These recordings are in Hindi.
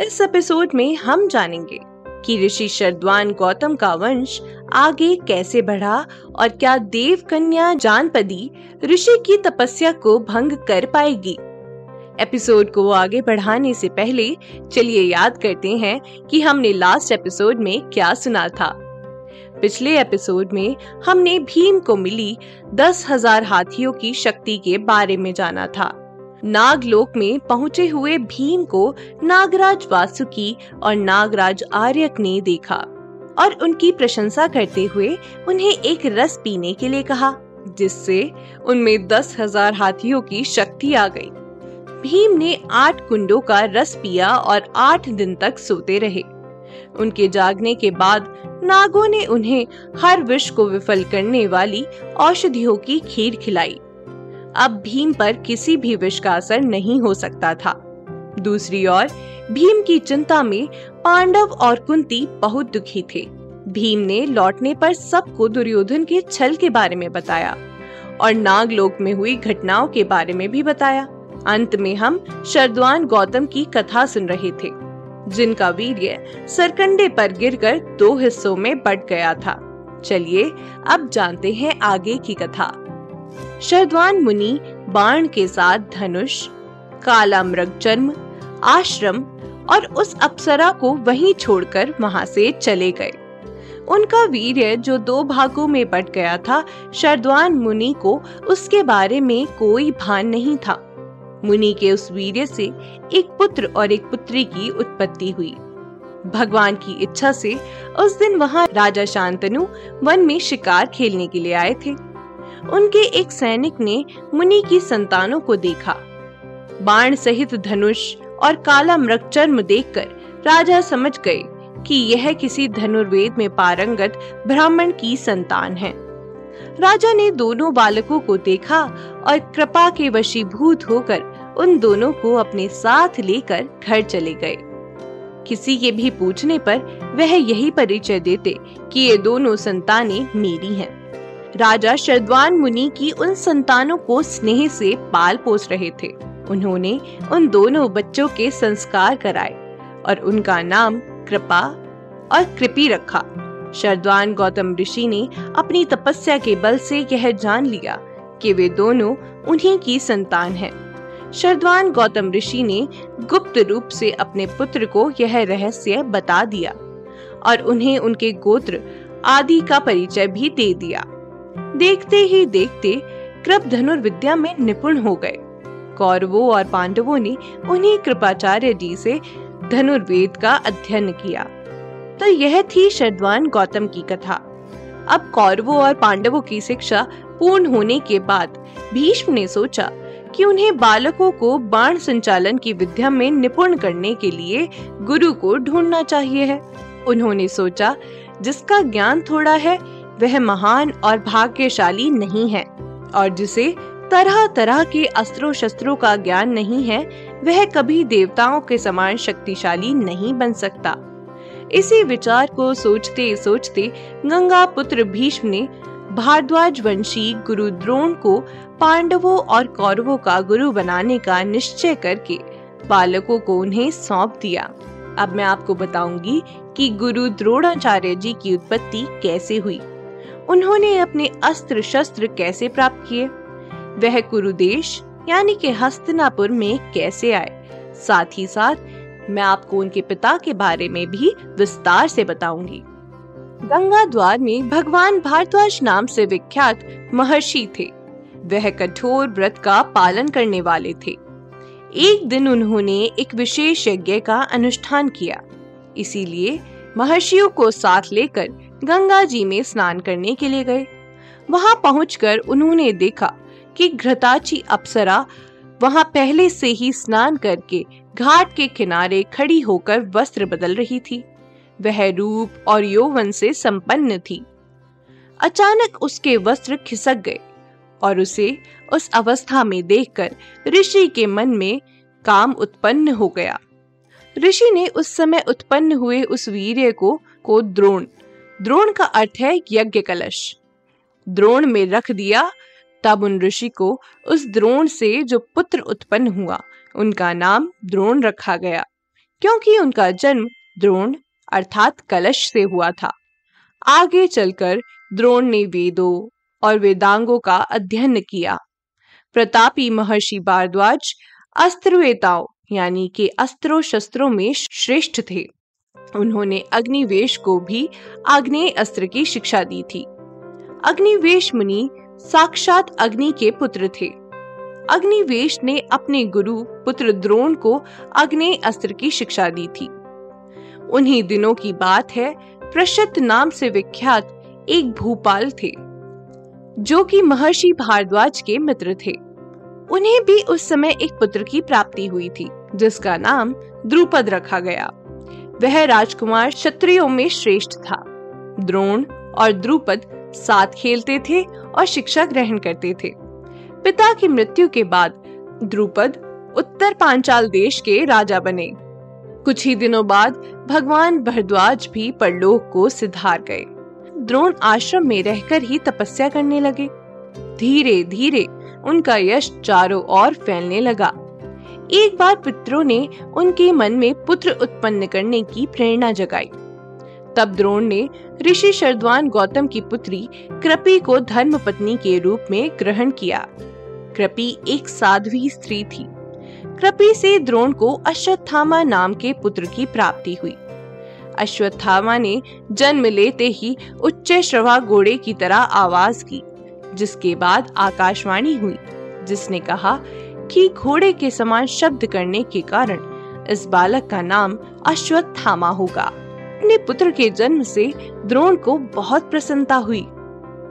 इस एपिसोड में हम जानेंगे कि ऋषि शरद्वान गौतम का वंश आगे कैसे बढ़ा और क्या देव कन्या जानपदी ऋषि की तपस्या को भंग कर पाएगी। एपिसोड को आगे बढ़ाने से पहले चलिए याद करते हैं कि हमने लास्ट एपिसोड में क्या सुना था। पिछले एपिसोड में हमने भीम को मिली दस हज़ार हाथियों की शक्ति के बारे में जाना था। नागलोक में पहुँचे हुए भीम को नागराज वासुकी और नागराज आर्यक ने देखा और उनकी प्रशंसा करते हुए उन्हें एक रस पीने के लिए कहा, जिससे उनमें दस हज़ार हाथियों की शक्ति आ गई। भीम ने आठ कुंडों का रस पिया और आठ दिन तक सोते रहे। उनके जागने के बाद नागों ने उन्हें हर विष को विफल करने वाली औषधियों की खीर खिलाई। अब भीम पर किसी भी विष का असर नहीं हो सकता था। दूसरी ओर, भीम की चिंता में पांडव और कुंती बहुत दुखी थे। भीम ने लौटने पर सबको दुर्योधन के छल के बारे में बताया और नागलोक में हुई घटनाओं के बारे में भी बताया। अंत में हम शरद्वान गौतम की कथा सुन रहे थे, जिनका वीर्य सरकंडे पर गिरकर दो हिस्सों में बट गया था। चलिए, अब जानते हैं आगे की कथा। शरद्वान मुनि बाण के साथ धनुष, काला मृग चर्म, आश्रम और उस अप्सरा को वहीं छोड़कर वहाँ से चले गए। उनका वीर्य जो दो भागों में बट गया था शरद्वान मुनि को उसके बारे में कोई भान नहीं था। मुनि के उस वीर्य से एक पुत्र और एक पुत्री की उत्पत्ति हुई। भगवान की इच्छा से उस दिन वहाँ राजा शांतनु वन में शिकार खेलने के लिए आए थे। उनके एक सैनिक ने मुनि की संतानों को देखा। बाण सहित धनुष और काला मृगचर्म देखकर राजा समझ गए कि यह किसी धनुर्वेद में पारंगत ब्राह्मण की संतान है। राजा ने दोनों बालकों को देखा और कृपा के वशीभूत होकर उन दोनों को अपने साथ लेकर घर चले गए। किसी के भी पूछने पर वह यही परिचय देते कि ये दोनों संतानें मेरी हैं। राजा शरद्वान मुनि की उन संतानों को स्नेह से पाल पोस रहे थे। उन्होंने उन दोनों बच्चों के संस्कार कराए और उनका नाम कृपा और कृपी रखा। शरद्वान गौतम ऋषि ने अपनी तपस्या के बल से यह जान लिया कि वे दोनों उन्हीं की संतान हैं। शरद्वान गौतम ऋषि ने गुप्त रूप से अपने पुत्र को यह रहस्य बता दिया और उन्हें उनके गोत्र आदि का परिचय भी दे दिया। देखते ही देखते कृप धनुर्विद्या में निपुण हो गए। कौरवों और पांडवों ने उन्हीं कृपाचार्य जी से धनुर्वेद का अध्ययन किया। तो यह थी शरद्वान गौतम की कथा। अब कौरवों और पांडवों की शिक्षा पूर्ण होने के बाद भीष्म ने सोचा कि उन्हें बालकों को बाण संचालन की विद्या में निपुण करने के लिए गुरु को ढूंढना चाहिए है। उन्होंने सोचा, जिसका ज्ञान थोड़ा है वह महान और भाग्यशाली नहीं है, और जिसे तरह तरह के अस्त्रों शस्त्रों का ज्ञान नहीं है, वह कभी देवताओं के समान शक्तिशाली नहीं बन सकता। इसी विचार को सोचते सोचते गंगा पुत्र भीष्म ने भारद्वाज वंशी गुरु द्रोण को पांडवों और कौरवों का गुरु बनाने का निश्चय करके बालकों को उन्हें सौंप दिया। अब मैं आपको बताऊँगी कि गुरु द्रोणाचार्य जी की उत्पत्ति कैसे हुई। उन्होंने अपने अस्त्र शस्त्र कैसे प्राप्त किए? वह कुरुदेश, यानी कि हस्तिनापुर में कैसे आए? साथ ही साथ, मैं आपको उनके पिता के बारे में भी विस्तार से बताऊँगी। गंगा द्वार में भगवान भारद्वाज नाम से विख्यात महर्षि थे। वह कठोर व्रत का पालन करने वाले थे। एक दिन उन्होंने एक विशेष यज्ञ का अनुष्ठान किया। इसीलिए महर्षियों को साथ लेकर गंगा जी में स्नान करने के लिए गए। वहाँ पहुंचकर उन्होंने देखा कि घृताची अप्सरा वहाँ पहले से ही स्नान करके घाट के किनारे खड़ी होकर वस्त्र बदल रही थी। वह रूप और यौवन से संपन्न थी। अचानक उसके वस्त्र खिसक गए और उसे उस अवस्था में देखकर ऋषि के मन में काम उत्पन्न हो गया। ऋषि ने उस समय उत्पन्न हुए उस वीर्य को को द्रोण द्रोण का अर्थ है यज्ञ कलश। द्रोण में रख दिया, तब उन ऋषि को उस द्रोण से जो पुत्र उत्पन्न हुआ, उनका नाम द्रोण रखा गया। क्योंकि उनका जन्म द्रोण अर्थात कलश से हुआ था। आगे चलकर द्रोण ने वेदों और वेदांगों का अध्ययन किया। प्रतापी महर्षि भारद्वाज अस्त्रवेताओं यानी कि अस्त्रों शस्त्रों में श्रेष्ठ थे। उन्होंने अग्निवेश को भी आग्नेय अस्त्र की शिक्षा दी थी। अग्निवेश मुनि साक्षात अग्नि के पुत्र थे। अग्निवेश ने अपने गुरु पुत्र द्रोण को अग्नि अस्त्र की शिक्षा दी थी। उन्हीं दिनों की बात है, प्रशत नाम से विख्यात एक भूपाल थे, जो कि महर्षि भारद्वाज के मित्र थे। उन्हें भी उस समय एक पुत्र की प्राप्ति हुई थी, जिसका नाम द्रुपद रखा गया। वह राजकुमार क्षत्रियो में श्रेष्ठ था। द्रोण और द्रुपद साथ खेलते थे और शिक्षा ग्रहण करते थे। पिता की मृत्यु के बाद द्रुपद उत्तर पांचाल देश के राजा बने। कुछ ही दिनों बाद भगवान भरद्वाज भी परलोक को सिधार गए। द्रोण आश्रम में रहकर ही तपस्या करने लगे। धीरे धीरे उनका यश चारों ओर फैलने लगा। एक बार पितरों ने उनके मन में पुत्र उत्पन्न करने की प्रेरणा जगाई। तब द्रोण ने ऋषि शरद्वान गौतम की पुत्री कृपी को धर्म पत्नी के रूप में ग्रहण किया। कृपी एक साध्वी स्त्री थी। कृपी से द्रोण को अश्वत्थामा नाम के पुत्र की प्राप्ति हुई। अश्वत्थामा ने जन्म लेते ही उच्च श्रवा घोड़े की तरह आवाज़ की, जिसके बाद आकाशवाणी हुई, जिसने कहा कि घोड़े के समान शब्द करने के कारण इस बालक का नाम अश्वत्थामा होगा। अपने पुत्र के जन्म से द्रोण को बहुत प्रसन्नता हुई।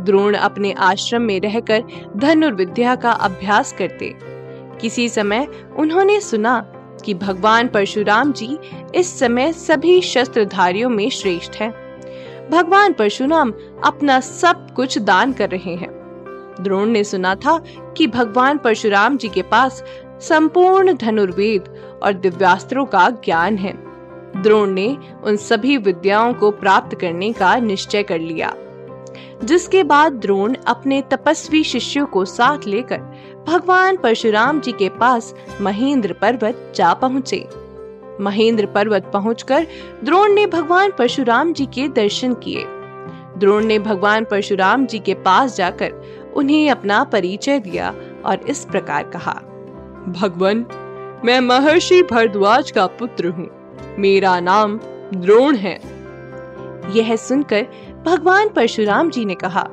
द्रोण अपने आश्रम में रहकर धनुर्विद्या का अभ्यास करते। किसी समय उन्होंने सुना कि भगवान परशुराम जी इस समय सभी शस्त्रधारियों में श्रेष्ठ हैं। भगवान परशुराम अपना सब कुछ दान कर रहे हैं। द्रोण ने सुना था कि भगवान परशुराम जी के पास संपूर्ण धनुर्वेद और दिव्यास्त्रों का ज्ञान है। द्रोण ने उन सभी विद्याओं को प्राप्त करने का निश्चय कर लिया, जिसके बाद द्रोण अपने तपस्वी शिष्यों को साथ लेकर भगवान परशुराम जी के पास महेंद्र पर्वत जा पहुँचे। महेंद्र पर्वत पहुंचकर द्रोण ने भगवान परशुराम जी के दर्शन किए। द्रोण ने भगवान परशुराम जी के पास जाकर उन्हें अपना परिचय दिया और इस प्रकार कहा, भगवान, मैं महर्षि भरद्वाज का पुत्र हूँ। मेरा नाम द्रोण है। यह सुनकर भगवान परशुराम जी ने कहा,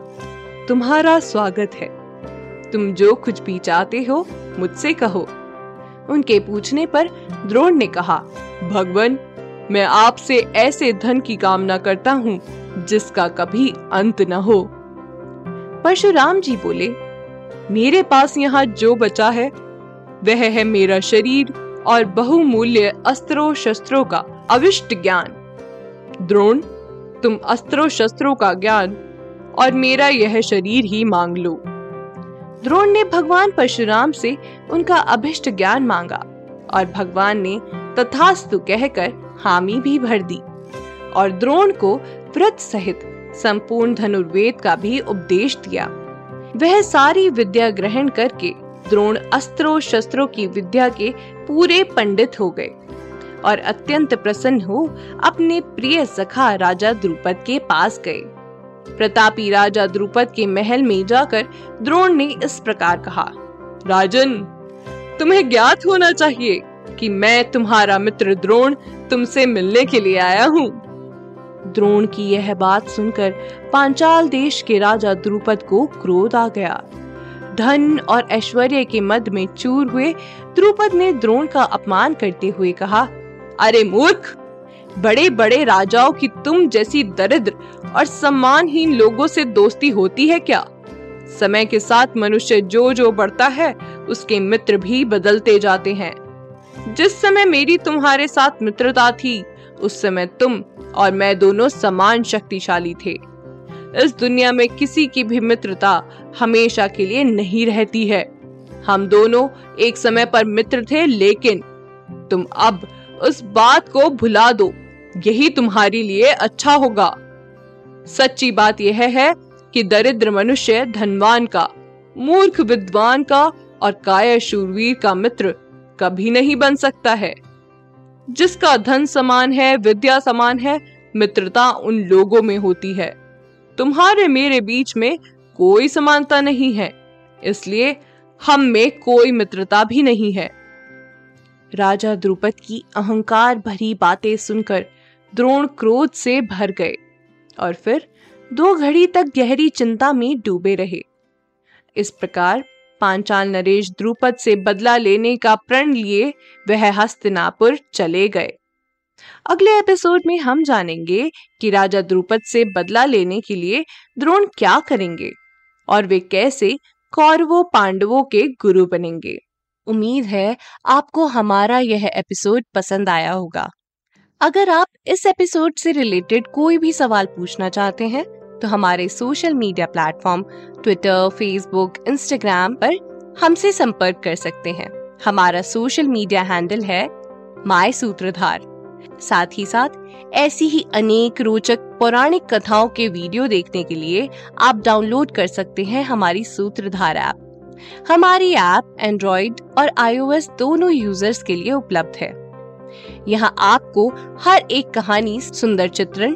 तुम्हारा स्वागत है। तुम जो कुछ भी चाहते हो, मुझसे कहो। उनके पूछने पर द्रोण ने कहा, भगवान, मैं आपसे ऐसे धन की कामना करता हूँ जिसका कभी अंत न हो। परशुराम जी बोले, मेरे पास यहाँ जो बचा है, वह है मेरा शरीर और बहुमूल्य अस्त्रों शस्त्रों का अविष्ट ज्ञान। द्रोण, तुम अस्त्रों शस्त्रों का ज्ञान और मेरा यह शरीर ही मांग लो। द्रोण ने भगवान परशुराम से उनका अभिष्ट ज्ञान मांगा और भगवान ने तथास्तु कहकर हामी भी भर दी और द्रोण को व्रत सहित संपूर्ण धनुर्वेद का भी उपदेश दिया। वह सारी विद्या ग्रहण करके द्रोण अस्त्रों शस्त्रों की विद्या के पूरे पंडित हो गए और अत्यंत प्रसन्न हो अपने प्रिय सखा राजा द्रुपद के पास गए। प्रतापी राजा द्रुपद के महल में जाकर द्रोण ने इस प्रकार कहा, राजन, तुम्हें ज्ञात होना चाहिए कि मैं तुम्हारा मित्र द्रोण तुमसे मिलने के लिए आया हूँ। द्रोण की यह बात सुनकर पांचाल देश के राजा द्रुपद को क्रोध आ गया। धन और ऐश्वर्य के मद में चूर हुए द्रुपद ने द्रोण का अपमान करते हुए कहा, अरे मूर्ख! बड़े बड़े राजाओं की तुम जैसी दरिद्र और सम्मानहीन लोगों से दोस्ती होती है क्या? समय के साथ मनुष्य जो जो बढ़ता है, उसके मित्र भी बदलते जाते हैं। जिस समय मेरी तुम्हारे साथ मित्रता थी उस समय तुम और मैं दोनों समान शक्तिशाली थे। इस दुनिया में किसी की भी मित्रता हमेशा के लिए नहीं रहती है। हम दोनों एक समय पर मित्र थे, लेकिन तुम अब उस बात को भुला दो। यही तुम्हारे लिए अच्छा होगा। सच्ची बात यह है कि दरिद्र मनुष्य धनवान का, मूर्ख विद्वान का और काय शूरवीर का मित्र कभी नहीं बन सकता है। जिसका धन समान है, विद्या समान है, मित्रता उन लोगों में होती है। तुम्हारे मेरे बीच में कोई समानता नहीं है, इसलिए हम में कोई मित्रता भी नहीं है। राजा द्रुपद की अहंकार भरी बातें सुनकर द्रोण क्रोध से भर गए और फिर दो घड़ी तक गहरी चिंता में डूबे रहे। इस प्रकार पांचाल नरेश द्रुपद से बदला लेने का प्रण लिए वह हस्तिनापुर चले गए। अगले एपिसोड में हम जानेंगे कि राजा द्रुपद से बदला लेने के लिए द्रोण क्या करेंगे और वे कैसे कौरवों, पांडवों के गुरु बनेंगे। उम्मीद है आपको हमारा यह एपिसोड पसंद आया होगा। अगर आप इस एपिसोड से रिलेटेड कोई भी सवाल पूछना चाहते हैं तो हमारे social media platform Twitter Facebook Instagram पर हमसे संपर्क कर सकते हैं। हमारा सोशल मीडिया हैंडल है माई सूत्रधार साथ ही साथ, ऐसी ही अनेक रोचक पौराणिक कथाओं के वीडियो देखने के लिए आप डाउनलोड कर सकते हैं हमारी सूत्रधार ऐप हमारी ऐप एंड्रॉइड और आईओएस दोनों यूज़र्स के लिए उपलब्ध है। यहाँ आपको हर एक कहानी, सुंदर चित्रण